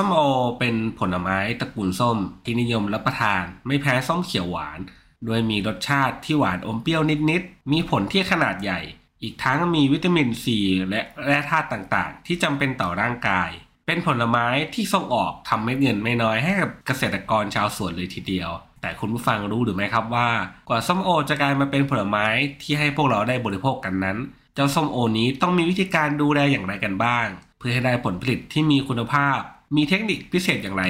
ส้มโอเป็นผลไม้ตระกูลส้มที่นิยมรับประทาน ไม่แพ้ส้มเขียวหวาน โดยมีรสชาติที่หวานอมเปรี้ยวนิดๆ มีผลที่ขนาดใหญ่ อีกทั้งมีวิตามินซีและแร่ธาตุต่างๆ ที่จำเป็นต่อร่างกาย เป็นผลไม้ที่ส่งออกทำให้เงินไม่น้อยให้กับเกษตรกรชาวสวนเลยทีเดียว แต่คุณผู้ฟังรู้หรือไม่ครับว่า กว่าส้มโอจะกลายมาเป็นผลไม้ที่ให้พวกเราได้บริโภคกันนั้น เจ้าส้มโอนี้ต้องมีวิธีการดูแลอย่างไรกันบ้าง เพื่อให้ได้ผลผลิตที่มีคุณภาพ มีเทคนิคพิเศษอย่างไร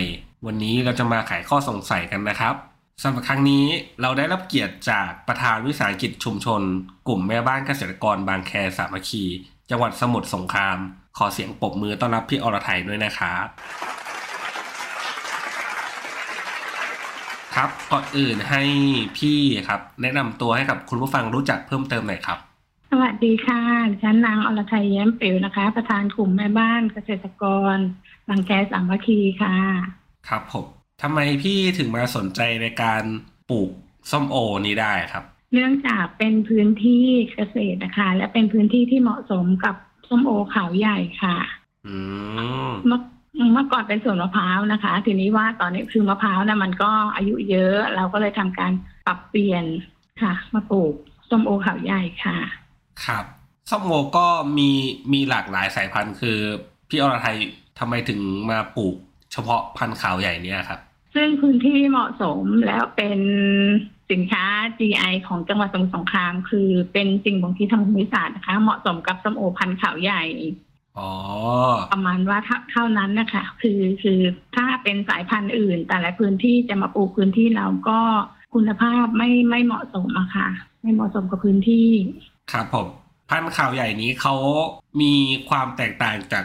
วันนี้เราจะมาไขข้อสงสัยกันนะครับสำหรับครั้งนี้เราได้รับเกียรติจากประธานวิสาหกิจชุมชน กลุ่มแม่บ้านเกษตรกรบางแคสามัคคี จังหวัดสมุทรสงคราม ขอเสียงปรบมือต้อนรับพี่อรไทยด้วยนะครับครับก่อนอื่นให้พี่ครับ แนะนำตัวให้กับคุณผู้ฟังรู้จักเพิ่มเติมหน่อยครับสวัสดีค่ะ ดิฉันนางอรไทยแย้มปิวนะคะ ประธานกลุ่มแม่บ้านเกษตรกร บางแคสามัคคีค่ะ ครับผมทำไมพี่ถึงมาสนใจในการปลูกส้มโอนี้ได้ครับ เนื่องจากเป็นพื้นที่เกษตรนะคะ และเป็นพื้นที่ที่เหมาะสมกับส้มโอขาวใหญ่ค่ะอืมเมื่อเมื่อก่อนเป็นสวนมะพร้าวนะคะ ทีนี้ว่าตอนนี้คือมะพร้าวนะมันก็อายุเยอะเราก็เลยทำการปรับเปลี่ยนค่ะ มาปลูกส้มโอขาวใหญ่ค่ะ ครับส้มโอก็มีมีหลากหลายสายพันธุ์คือ พี่อรไทยทำไมถึงมาปลูกเฉพาะพันธุ์ขาวใหญ่เนี่ยครับ ซึ่งพื้นที่เหมาะสมแล้วเป็นสินค้า GI ของจังหวัดสมุทรสงคราม คือเป็นสิ่งบ่งชี้ทางภูมิศาสตร์นะคะ เหมาะสมกับส้มโอพันธุ์ขาวใหญ่อ๋อประมาณว่าเท่าเท่านั้นนะคะ คือคือถ้าเป็นสายพันธุ์อื่น แต่ละพื้นที่จะมาปลูกพื้นที่เราก็คุณภาพไม่ไม่เหมาะสมอะค่ะ ไม่เหมาะสมกับพื้นที่ ครับผมพันธุ์ขาวใหญ่นี้เขามีความแตกต่างจาก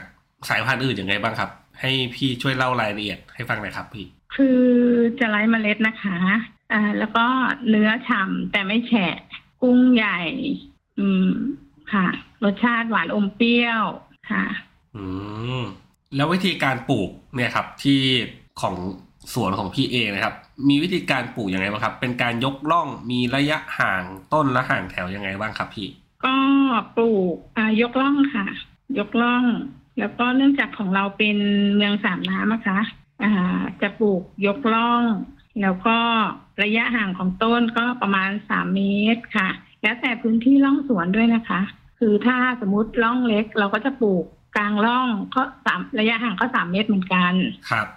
สายพันธุ์อื่นยังไงบ้างครับ ให้พี่ช่วยเล่ารายละเอียดให้ฟังหน่อยครับพี่ คือจะไร้เมล็ดนะคะอ่าแล้วก็เนื้อฉ่ำแต่ไม่แฉะ กุ้งใหญ่ อืมค่ะ รสชาติหวานอมเปรี้ยวค่ะ อืมแล้ววิธีการปลูกเนี่ยครับ ที่ของสวนของพี่เองนะครับ มีวิธีการปลูกยังไงบ้างครับ เป็นการยกร่องมีระยะห่างต้นและห่างแถวยังไงบ้างครับพี่ ก็ปลูกอ่ายกล่องค่ะ ยกล่อง แล้วก็เนื่องจากของเราเป็นเมืองสามน้ำนะคะอ่าจะปลูกยกล่อง แล้วก็ระยะห่างของต้นก็ประมาณสามเมตรค่ะ แล้วแต่พื้นที่ร่องสวนด้วยนะคะ คือถ้าสมมติร่องเล็ก เราก็จะปลูกกลางร่องก็สามระยะห่างก็สามเมตรเหมือนกันครับ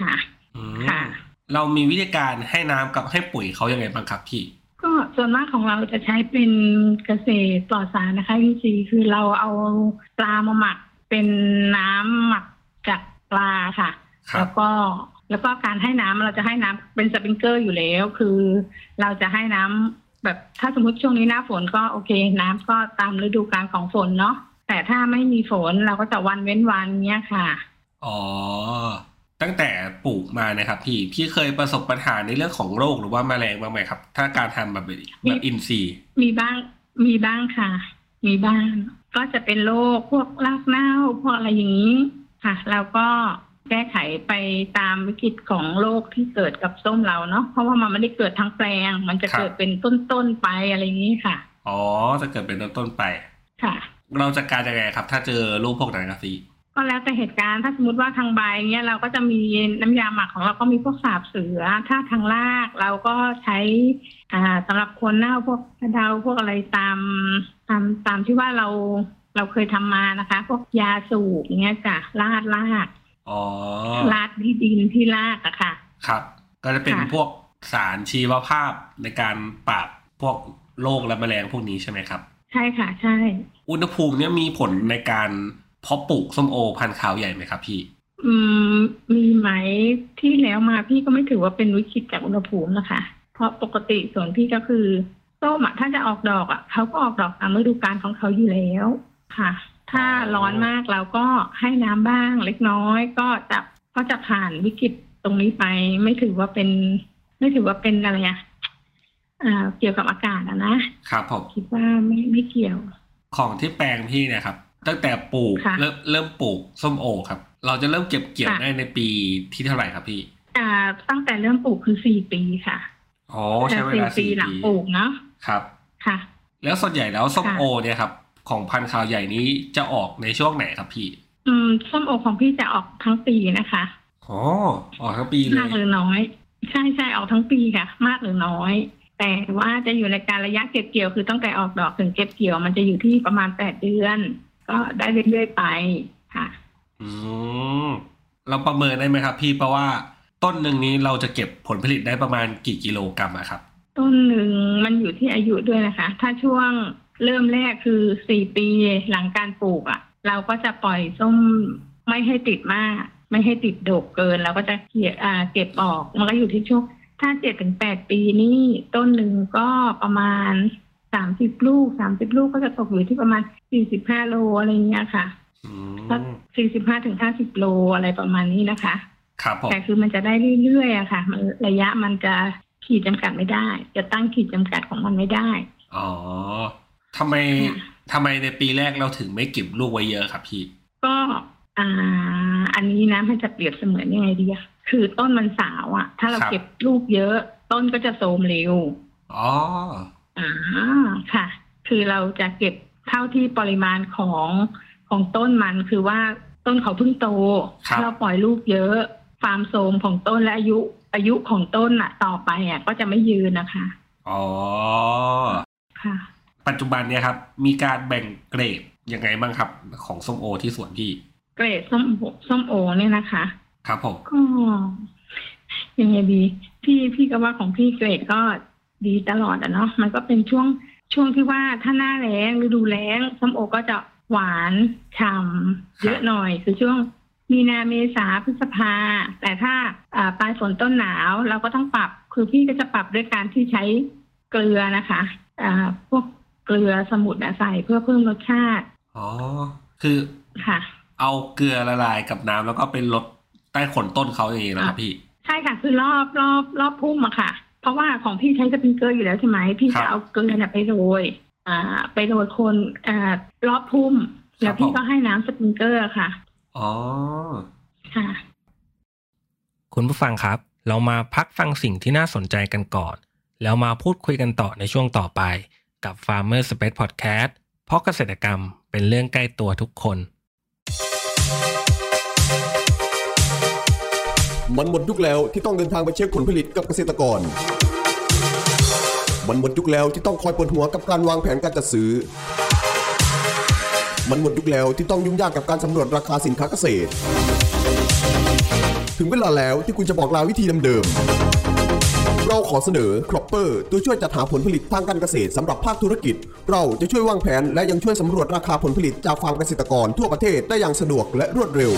ค่ะอืมค่ะ เรามีวิธีการให้น้ำกับให้ปุ๋ยเขายังไงบ้างครับพี่ ก็ส่วนมากของเราจะใช้เป็นเกษตรปลอดสารนะคะพี่ซีคือเราเอาปลามาหมัก เป็นน้ำหมักจากปลาค่ะครับแล้วก็แล้วก็การให้น้ำเราจะให้น้ำเป็นสปริงเกอร์อยู่แล้ว คือเราจะให้น้ำแบบถ้าสมมติช่วงนี้หน้าฝนก็โอเค น้ำก็ตามฤดูกาลของฝนเนาะแต่ถ้าไม่มีฝนเราก็จะวันเว้นวันเนี้ยค่ะอ๋อตั้งแต่ปลูกมานะครับ พี่พี่เคยประสบปัญหาในเรื่องของโรคหรือว่าแมลงบ้างไหมครับ ถ้าการทำแบบแบบอินทรีย์ มีบ้างมีบ้างค่ะ มีบ้าง ก็จะเป็นโรคพวกรากเน่าพวกอะไรอย่างนี้ค่ะเราก็แก้ไขไปตามวิกฤตของโรคที่เกิดกับส้มเราเนาะเพราะว่ามันไม่ได้เกิดทั้งแปลง มันจะเกิดเป็นต้นๆไปอะไรอย่างนี้ค่ะ อ๋อจะเกิดเป็นต้นๆไป ค่ะ เราจะการยังไงครับ ถ้าเจอโรคพวกนั้นครับพี่ก็แล้วแต่เหตุการณ์ถ้าสมมติว่าทางใบเนี้ยเราก็จะมีน้ำยาหมักของเราก็มีพวกสาบเสือ ถ้าทางรากเราก็ใช้อ่าสำหรับคนเน่าพวกกระเดาพวกอะไรตาม ตามตามที่ว่าเราเราเคยทำมานะคะ พวกยาสูบเนี้ยจ้ะลาดลากอ๋อลาดที่ดินที่รากอะค่ะ ครับ ก็จะเป็นค่ะพวกสารชีวภาพในการปราบพวกโรคและแมลงพวกนี้ใช่ไหมครับ ใช่ค่ะ ใช่ อุณหภูมิเนี่ยมีผลในการเพราะปลูกส้มโอพันธุ์ขาวใหญ่ไหมครับพี่ อืม มีไหมที่แล้วมาพี่ก็ไม่ถือว่าเป็นวิกฤตจากอุณหภูมินะคะ เพราะปกติสวนพี่ก็คือ ส้มอะถ้าจะออกดอกอะเขาก็ออกดอกตามฤดูกาลของเขาอยู่แล้วค่ะ ถ้าร้อนมากเราก็ให้น้ำบ้างเล็กน้อย ก็จะก็จะผ่านวิกฤตตรงนี้ไป ไม่ถือว่าเป็น ไม่ถือว่าเป็นอะไรอะอ่าเกี่ยวกับอากาศอะนะครับผมคิดว่าไม่ไม่เกี่ยว ของที่แปลงพี่เนะครับ ตั้งแต่ปลูกค่ะเริ่มเริ่มปลูกส้มโอครับ เราจะเริ่มเก็บเกี่ยวค่ะได้ในปีที่เท่าไหร่ครับพี่ อ่า ตั้งแต่เริ่มปลูกคือสี่ปีค่ะอ๋อใช้เวลาสี่สี่ปีหลังปีปลูกเนาะ ครับค่ะ แล้วส่วนใหญ่แล้วส้มค่ะโอเนี่ยครับ ของพันธุ์ขาวใหญ่นี้จะออกในช่วงไหนครับพี่ อืมส้มโอของพี่จะออกทั้งปีนะคะอ๋อออกทั้งปีเลมายกหรือน้อย ใช่ใช่ออกทั้งปีค่ะ มากหรือน้อย แต่ว่าจะอยู่ในการระยะเก็บเกี่ยวคือตั้งแต่ออกดอกถึงเก็บเกี่ยว มันจะอยู่ที่ประมาณแปดเดือน ก็ได้เรื่อยๆไปค่ะ อืมเราประเมินได้ไหมครับ พี่เพราะว่าต้นหนึ่งนี้เราจะเก็บผลผลิตได้ประมาณกี่กิโลกรัมอะครับ ต้นหนึ่งมันอยู่ที่อายุด้วยนะคะ ถ้าช่วงเริ่มแรกคือสี่ปีหลังการปลูกอะ่ะ เราก็จะปล่อยส้มไม่ให้ติดมาก ไม่ให้ติดดกเกินเราก็จะเกี่ยอ่าเก็บออกมันก็อยู่ที่ช่วงถ้าเจ็ดถึงแปดปีนี่ต้นหนึ่งก็ประมาณสามสิบลูกสามสิบลูกก็จะตกอยู่ที่ประมาณสี่สิบห้าโลอะไรเงี้ยค่ะอืมสี่สิบห้าถึงห้าสิบโลอะไรประมาณนี้นะคะ ครับผมแต่คือมันจะได้เรื่อยๆอะค่ะมันระยะมันจะ ขีดจำกัดไม่ได้ จะตั้งขีดจำกัดของมันไม่ได้ อ๋อทำไมค่ะทำไมในปีแรกเราถึงไม่เก็บลูกไว้เยอะครับพี่ ก็อ่าอันนี้นะมันจะเปรียบเสมือนยังไงดีอะคือต้นมันสาวอะถ้าเราครับเก็บลูกเยอะ ต้นก็จะโทรมเร็วอ๋ออ่าค่ะ คือเราจะเก็บเท่าที่ปริมาณของของต้นมันคือว่าต้นเขาเพิ่งโตครับถ้าเราปล่อยลูกเยอะ ความโทรมของต้นและอายุ อายุของต้นอะต่อไปอะก็จะไม่ยืนนะคะ อ๋อ ค่ะ ปัจจุบันเนี่ยครับ มีการแบ่งเกรดยังไงบ้างครับ ของส้มโอที่สวนพี่ เกรดส้มโอส้มโอเนี่ยนะคะ ครับผมก็ยังไงดีพี่พี่ก็ว่าของพี่เกรดก็ดีตลอดอะเนาะมันก็เป็นช่วงช่วงที่ว่าถ้าหน้าแล้งฤดูแล้งส้มโอก็จะหวานฉ่ำเยอะหน่อยคือช่วง มีนาเมษาพฤษภา แต่ถ้าอ่าปลายฝนต้นหนาวเราก็ต้องปรับ คือพี่ก็จะปรับด้วยการที่ใช้เกลือนะคะอ่าพวกเกลือสมุนอะใส่เพื่อเพิ่มรสชาติ อ๋อ คือค่ะ เอาเกลือละลายกับน้ำแล้วก็ไปลดใต้ขนต้นเขาเองนะครับพี่ ใช่ค่ะ คือรอบรอบรอบพุ่มอะค่ะ เพราะว่าของพี่ใช้สปริงเกอร์อยู่แล้วใช่ไหมพี่ครัจะบเอาเกลือเนี่ยไปโรยอ่า ไปโรยโคนอ่ารอบพุ่มแล้วพี่ผมก็ให้น้ำสปริงเกอร์ค่ะ อ๋อค่ะคุณผู้ฟังครับ เรามาพักฟังสิ่งที่น่าสนใจกันก่อน แล้วมาพูดคุยกันต่อในช่วงต่อไปกับ Farmer Space Podcast เพราะเกษตรกรรมเป็นเรื่องใกล้ตัวทุกคน มันหมดยุคแล้วที่ต้องเดินทางไปเช็คผลผลิตกับเกษตรกร มันหมดยุคแล้วที่ต้องคอยปวดหัวกับการวางแผนการจัดซื้อ มันหมดยุคแล้วที่ต้องยุ่งยากกับการสำรวจราคาสินค้าเกษตร ถึงเวลาแล้วที่คุณจะบอกลาวิธีเดิมๆเราขอเสนอ Cropper ตัวช่วยจัดหาผลผลิตทางการเกษตรสำหรับภาคธุรกิจ เราจะช่วยวางแผนและยังช่วยสำรวจราคาผลผลิตจากฟาร์มเกษตรกรทั่วประเทศได้อย่างสะดวกและรวดเร็ว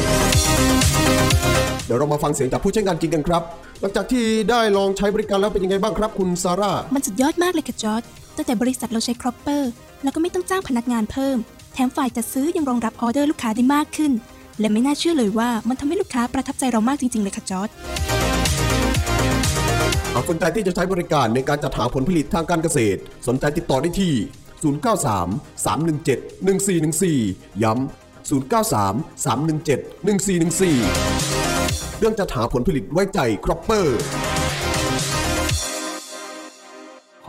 เดี๋ยวเรามาฟังเสียงจากผู้ใช้งานจริงกันครับ หลังจากที่ได้ลองใช้บริการแล้วเป็นยังไงบ้างครับ คุณซาร่า มันสุดยอดมากเลยค่ะจอร์จตั้งแต่บริษัทเราใช้ครอปเปอร์ แล้วก็ไม่ต้องจ้างพนักงานเพิ่ม แถมฝ่ายจัดซื้อยังรองรับออเดอร์ลูกค้าได้มากขึ้น และไม่น่าเชื่อเลยว่ามันทำให้ลูกค้าประทับใจเรามากจริง ๆ เลยค่ะจอร์จหากสนใจที่จะใช้บริการในการจัดหาผลผลิตทางการเกษตร สนใจติดต่อได้ที่ 093 317 1414 ย้ำ 093 317 1414 เรื่องจัดหาผลผลิตไว้ใจครอปเปอร์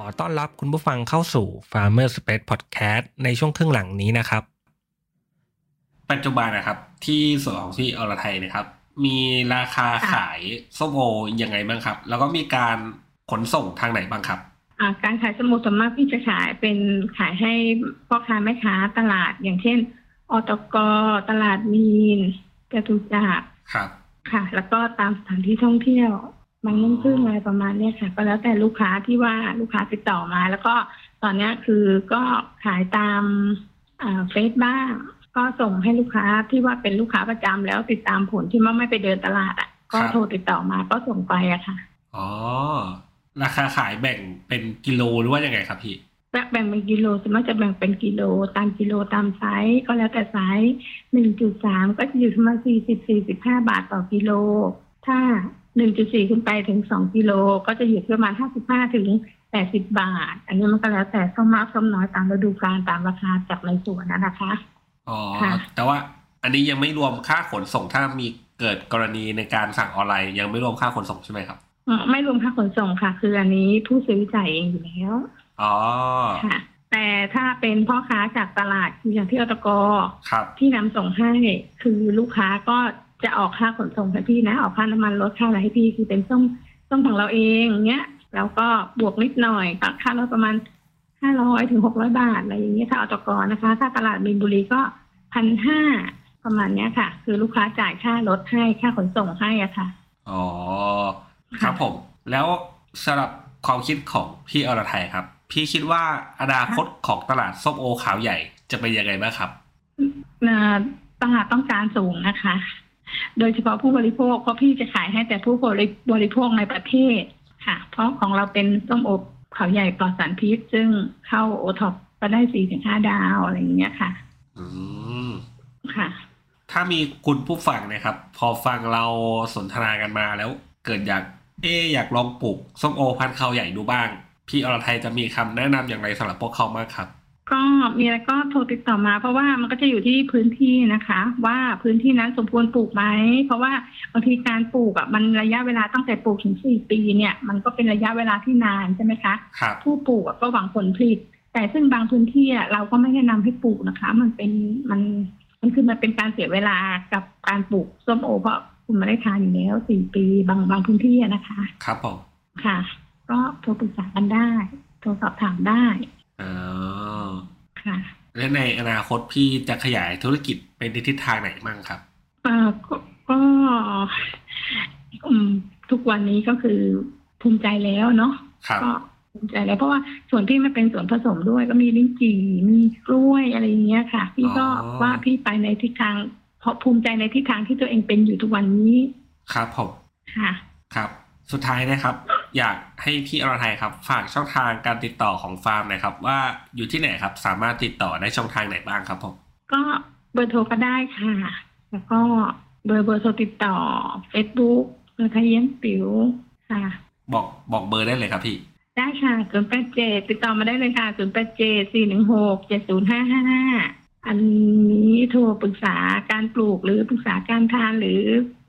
ต้อนรับคุณผู้ฟังเข้าสู่ Farmer Space Podcast ในช่วงครึ่งหลังนี้นะครับ ปัจจุบันนะครับ ที่ส่วนของพี่อรไทยนะครับ มีราคาขายส้มโอยังไงบ้างครับ แล้วก็มีการขนส่งทางไหนบ้างครับอ่าการขายส้มโอส่วนมากพี่จะขายเป็นขายให้พ่อค้าแม่ค้าตลาด อย่างเช่นอตกตลาดมีนจตุจักรครับ ค่ะ แล้วก็ตามสถานที่ท่องเที่ยว บางน้ำพึ่งอะไรประมาณเนี้ยค่ะ ก็แล้วแต่ลูกค้าที่ว่าลูกค้าติดต่อมา แล้วก็ตอนเนี้ยคือก็ขายตามอ่าเฟซบ้าง ก็ส่งให้ลูกค้าที่ว่าเป็นลูกค้าประจำแล้วติดตามผลที่ว่าไม่ไปเดินตลาดอะ ก็โทรติดต่อมาก็ส่งไปอะค่ะอ๋อราคาขายแบ่งเป็นกิโลหรือว่ายังไงครับพี่แบ่งเป็นกิโลสมมติจะแบ่งเป็นกิโลตามกิโลตามไซส์ก็แล้วแต่ไซส์หนึ่งจุดสามก็จะอยู่ประมาณสี่สิบสี่สิบห้าบาทต่อกิโล ถ้า หนึ่งจุดสี่ขึ้นไปถึงสองกิโลก็จะอยู่ที่ประมาณห้าสิบห้าถึงแปดสิบบาท อันนี้มันก็แล้วแต่ส้มมากส้มน้อยตามฤดูกาลตามราคาจากในสวนนะนะคะอ๋อค่ะแต่ว่าอันนี้ยังไม่รวมค่าขนส่งถ้ามีเกิดกรณีในการสั่งออนไลน์ยังไม่รวมค่าขนส่งใช่ไหมครับอืมไม่รวมค่าขนส่งค่ะ คืออันนี้ผู้ซื้อจ่ายเองอยู่แล้วอ๋อค่ะ แต่ถ้าเป็นพ่อค้าจากตลาดคืออย่างที่อตกครับที่นำส่งให้คือลูกค้าก็ จะออกค่าขนส่งให้พี่นะ ออกค่าน้ำมันรถค่าอะไรให้พี่คือเป็นส้มส้มของเราเองเงี้ยแล้วก็บวกนิดหน่อยก็ค่ารถประมาณห้าร้อยถึงหกร้อยบาทอะไรอย่างเงี้ยถ้าอตกนะคะ ถ้าตลาดมีนบุรีก็พันห้าประมาณเนี้ยค่ะ คือลูกค้าจ่ายค่ารถให้ค่าขนส่งให้อะค่ะอ๋อครับผม แล้วสำหรับความคิดของพี่อรไทยครับ พี่คิดว่าอนาคตของตลาดส้มโอขาวใหญ่จะเป็นยังไงบ้างครับเอ่อตลาดต้องการสูงนะคะ โดยเฉพาะผู้บริโภคเพราะพี่จะขายให้แต่ผู้บริบริโภคในประเทศค่ะ เพราะของเราเป็นส้มโอเขาใหญ่ปลอดสารพิษ ซึ่งเข้าโอท็อปก็ได้สี่ถึงห้าดาวอะไรอย่างเงี้ยค่ะ อืมค่ะ ถ้ามีคุณผู้ฟังนะครับ พอฟังเราสนทนากันมาแล้วเกิดอยากเอออยากลองปลูกส้มโอพันธุ์เขาใหญ่ดูบ้าง พี่อรไทยจะมีคำแนะนำอย่างไรสำหรับพวกเขาบ้างครับ ก็มีอะไรก็โทรติดต่อมา เพราะว่ามันก็จะอยู่ที่พื้นที่นะคะ ว่าพื้นที่นั้นสมควรปลูกไหมเพราะว่าบางทีการปลูกอะมันระยะเวลาตั้งแต่ปลูกถึงสี่ปีเนี่ย มันก็เป็นระยะเวลาที่นานใช่ไหมคะครับผู้ปลูกอะก็หวังผลผลิต แต่ซึ่งบางพื้นที่อะเราก็ไม่แนะนำให้ปลูกนะคะ มันเป็นมันมันคือมันเป็นการเสียเวลากับการปลูกส้มโอเพราะคุณไม่ได้ทานอยู่แล้วสี่ปีบางบางพื้นที่อะนะคะ ครับผมค่ะ ก็โทรปรึกษากันได้ โทรสอบถามได้อ๋อ ค่ะ และในอนาคตพี่จะขยายธุรกิจเป็นในทิศทางไหนมั่งครับเอ่อก็ก็อืมทุกวันนี้ก็คือภูมิใจแล้วเนาะครับก็ภูมิใจแล้วเพราะว่าส่วนพี่มันเป็นส่วนผสมด้วยก็มีลิ้นจี่มีกล้วยอะไรอย่างเงี้ยค่ะ พี่ก็อ๋อว่าพี่ไปในทิศทาง เพราะภูมิใจในทิศทางที่ตัวเองเป็นอยู่ทุกวันนี้ ครับผมค่ะ ครับ สุดท้ายนะครับ อยากให้พี่อรไทยครับ ฝากช่องทางการติดต่อของฟาร์มหนะครับ ว่าอยู่ที่ไหนครับ สามารถติดต่อได้ช่องทางไหนบ้างครับผมก็เบอร์โทรก็ได้ค่ะ แล้วก็เบอร์เบอร์โทรติดต่อ Facebook เบอร์ไทยเย็นปิ๋วค่ะ บอกบอกเบอร์ได้เลยครับพี่ ได้ค่ะศูนย์แปดเจ็ดติดต่อมาได้เลยค่ะศูนย์แปดเจ็ดสี่หนึ่งหกเจ็ดศูนย์ห้าห้าอันนี้โทรปรึกษาการปลูกหรือปรึกษาการทานหรือ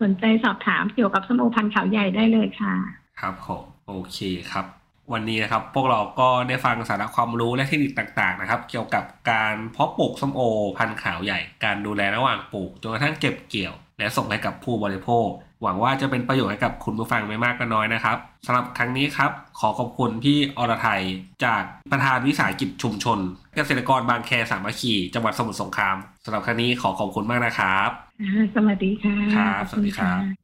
สนใจสอบถามเกี่ยวกับส้มโอพันธุ์ขาวใหญ่ได้เลยค่ะ ครับผม โอเคครับ วันนี้นะครับพวกเราก็ได้ฟังสาระความรู้และเทคนิคต่างๆนะครับ เกี่ยวกับการเพาะปลูกส้มโอ พันธุ์ขาวใหญ่ การดูแลระหว่างปลูกจนกระทั่งเก็บเกี่ยว และส่งให้กับผู้บริโภค หวังว่าจะเป็นประโยชน์ให้กับคุณผู้ฟังไม่มากก็น้อยนะครับสำหรับครั้งนี้ครับ ขอขอบคุณพี่อรไทยจากประธานวิสาหกิจชุมชน เกษตรกรบางแคสามัคคีจังหวัดสมุทรสงครามสำหรับครั้งนี้ขอขอบคุณมากนะครับอ่าสวัสดีค่ะครับขอณสวัสดีครับ